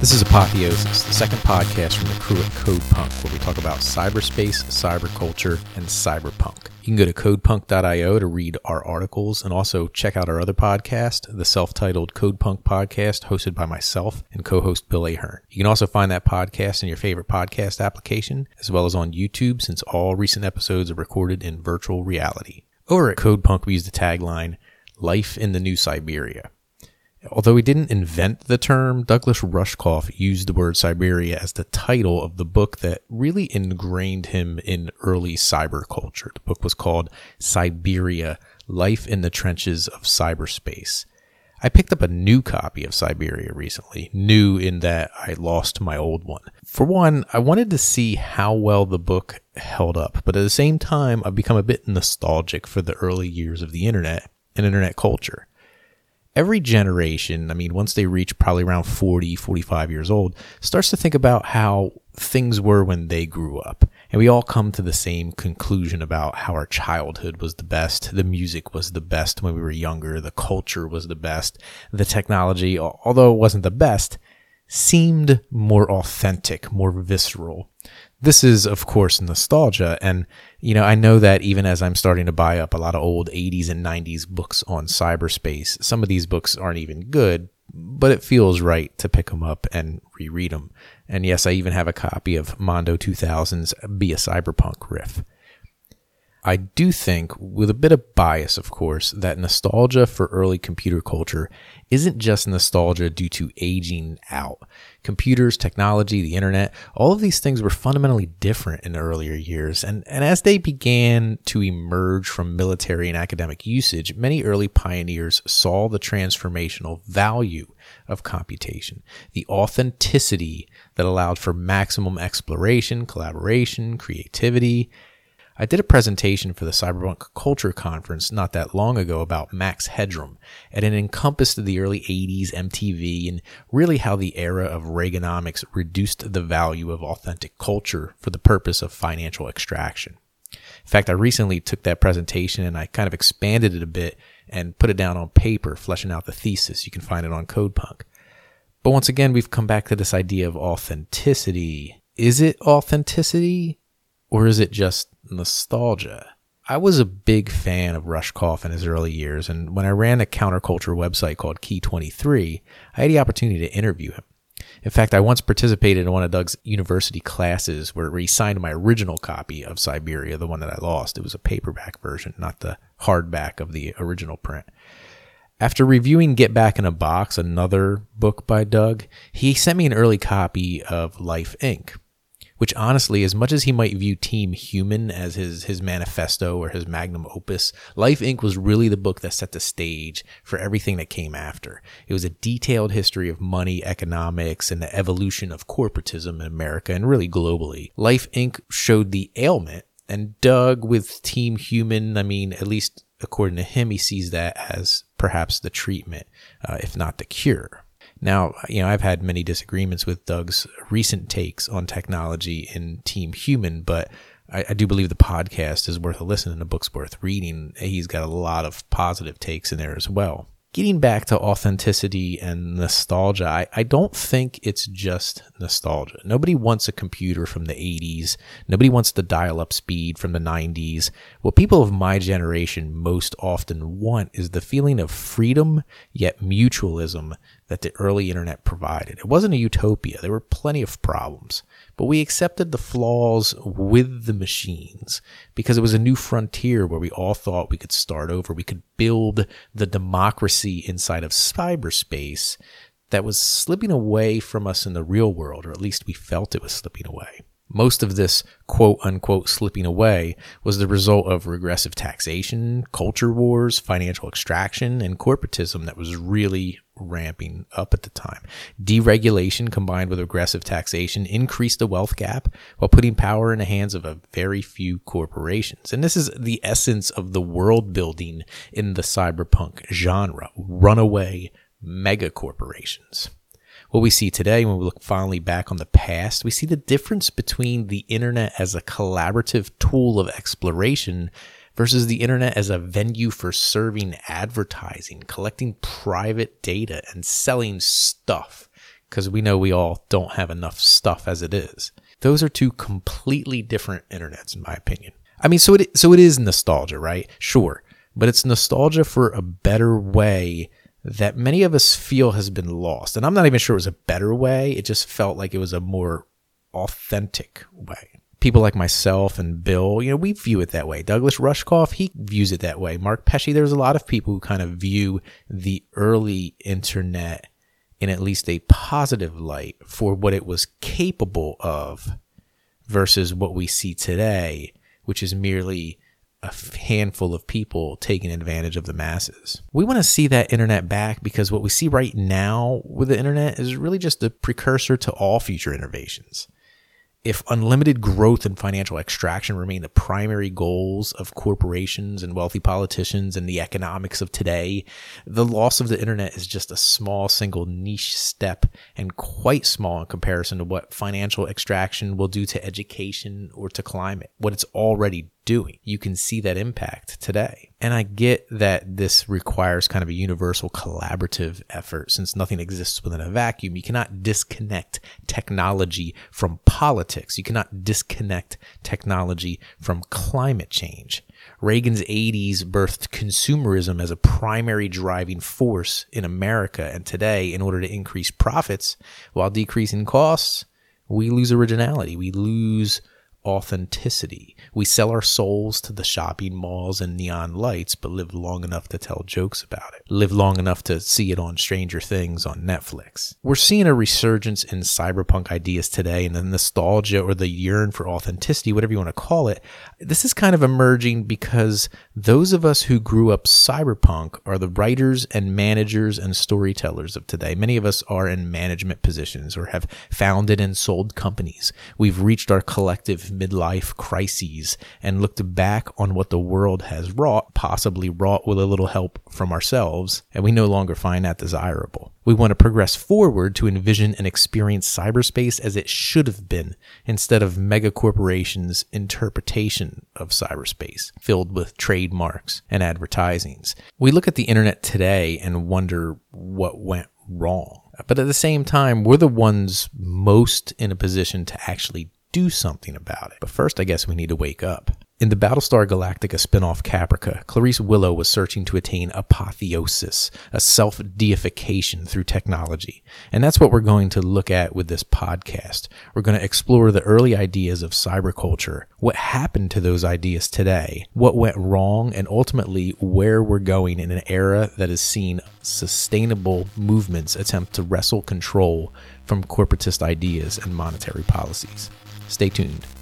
This is Apotheosis, the second podcast from the crew at Code Punk, where we talk about cyberspace, cyberculture, and cyberpunk. You can go to codepunk.io to read our articles and also check out our other podcast, the self titled Code Punk podcast, hosted by myself and co host Bill Ahern. You can also find that podcast in your favorite podcast application, as well as on YouTube, since all recent episodes are recorded in virtual reality. Over at Code Punk, we use the tagline Life in the New Cyberia. Although he didn't invent the term, Douglas Rushkoff used the word Cyberia as the title of the book that really ingrained him in early cyber culture. The book was called Cyberia Life in the Trenches of Cyberspace. I picked up a new copy of Cyberia recently, new in that I lost my old one. For one, I wanted to see how well the book held up, but at the same time, I've become a bit nostalgic for the early years of the internet and internet culture every generation, I mean, once they reach probably around 40, 45 years old, starts to think about how things were when they grew up. And we all come to the same conclusion about how our childhood was the best, the music was the best when we were younger, the culture was the best, the technology, although it wasn't the best, seemed more authentic, more visceral. This is, of course, nostalgia. And, you know, I know that even as I'm starting to buy up a lot of old 80s and 90s books on cyberspace, some of these books aren't even good, but it feels right to pick them up and reread them. And yes, I even have a copy of Mondo 2000's Be a Cyberpunk riff. I do think, with a bit of bias, of course, that nostalgia for early computer culture isn't just nostalgia due to aging out. Computers, technology, the internet, all of these things were fundamentally different in the earlier years. And, and as they began to emerge from military and academic usage, many early pioneers saw the transformational value of computation, the authenticity that allowed for maximum exploration, collaboration, creativity, I did a presentation for the Cyberpunk Culture Conference not that long ago about Max Headroom, and it encompassed the early 80s MTV and really how the era of Reaganomics reduced the value of authentic culture for the purpose of financial extraction. In fact, I recently took that presentation and I kind of expanded it a bit and put it down on paper, fleshing out the thesis. You can find it on CodePunk. But once again, we've come back to this idea of authenticity. Is it authenticity or is it just nostalgia. I was a big fan of Rushkoff in his early years, and when I ran a counterculture website called Key 23, I had the opportunity to interview him. In fact, I once participated in one of Doug's university classes where he signed my original copy of Cyberia, the one that I lost. It was a paperback version, not the hardback of the original print. After reviewing Get Back in a Box, another book by Doug, he sent me an early copy of Life Inc which honestly, as much as he might view Team Human as his, his manifesto or his magnum opus, Life Inc. was really the book that set the stage for everything that came after. It was a detailed history of money, economics, and the evolution of corporatism in America and really globally. Life Inc. showed the ailment, and Doug with Team Human, I mean, at least according to him, he sees that as perhaps the treatment, uh, if not the cure. Now, you know, I've had many disagreements with Doug's recent takes on technology in Team Human, but I, I, do believe the podcast is worth a listen and the book's worth reading. He's got a lot of positive takes in there as well getting back to authenticity and nostalgia, I, I don't think it's just nostalgia. Nobody wants a computer from the 80s. Nobody wants the dial up speed from the 90s. What people of my generation most often want is the feeling of freedom, yet mutualism that the early internet provided. It wasn't a utopia. There were plenty of problems but we accepted the flaws with the machines because it was a new frontier where we all thought we could start over. We could build the democracy inside of cyberspace that was slipping away from us in the real world, or at least we felt it was slipping away. Most of this quote unquote slipping away was the result of regressive taxation, culture wars, financial extraction, and corporatism that was really ramping up at the time. Deregulation combined with aggressive taxation increased the wealth gap while putting power in the hands of a very few corporations. And this is the essence of the world building in the cyberpunk genre runaway mega corporations what we see today when we look finally back on the past, we see the difference between the internet as a collaborative tool of exploration versus the internet as a venue for serving advertising, collecting private data, and selling stuff, because we know we all don't have enough stuff as it is. Those are two completely different internets, in my opinion. I mean, so it so it is nostalgia, right? Sure, but it's nostalgia for a better way that many of us feel has been lost. And I'm not even sure it was a better way. It just felt like it was a more authentic way. People like myself and Bill, you know, we view it that way. Douglas Rushkoff, he views it that way. Mark Pesce, there's a lot of people who kind of view the early internet in at least a positive light for what it was capable of versus what we see today, which is merely a handful of people taking advantage of the masses. We want to see that internet back because what we see right now with the internet is really just a precursor to all future innovations if unlimited growth and financial extraction remain the primary goals of corporations and wealthy politicians and the economics of today, the loss of the internet is just a small single niche step and quite small in comparison to what financial extraction will do to education or to climate, what it's already doing. You can see that impact today. And I get that this requires kind of a universal collaborative effort since nothing exists within a vacuum. You cannot disconnect technology from politics. You cannot disconnect technology from climate change. Reagan's 80s birthed consumerism as a primary driving force in America. And today, in order to increase profits while decreasing costs, we lose originality. We lose authenticity. We sell our souls to the shopping malls and neon lights, but live long enough to tell jokes about it. Live long enough to see it on Stranger Things on Netflix. We're seeing a resurgence in cyberpunk ideas today and the nostalgia or the yearn for authenticity, whatever you want to call it. This is kind of emerging because those of us who grew up cyberpunk are the writers and managers and storytellers of today. Many of us are in management positions or have founded and sold companies. We've reached our collective midlife crises and looked back on what the world has wrought, possibly wrought with a little help from ourselves, and we no longer find that desirable. We want to progress forward to envision and experience cyberspace as it should have been instead of megacorporations' interpretation of cyberspace filled with trademarks and advertisings. We look at the internet today and wonder what went wrong. But at the same time, we're the ones most in a position to actually do something about it. But first, I guess we need to wake up. In the Battlestar Galactica spin-off Caprica, Clarice Willow was searching to attain apotheosis, a self deification through technology. And that's what we're going to look at with this podcast. We're going to explore the early ideas of cyberculture, what happened to those ideas today, what went wrong, and ultimately where we're going in an era that has seen sustainable movements attempt to wrestle control from corporatist ideas and monetary policies. Stay tuned.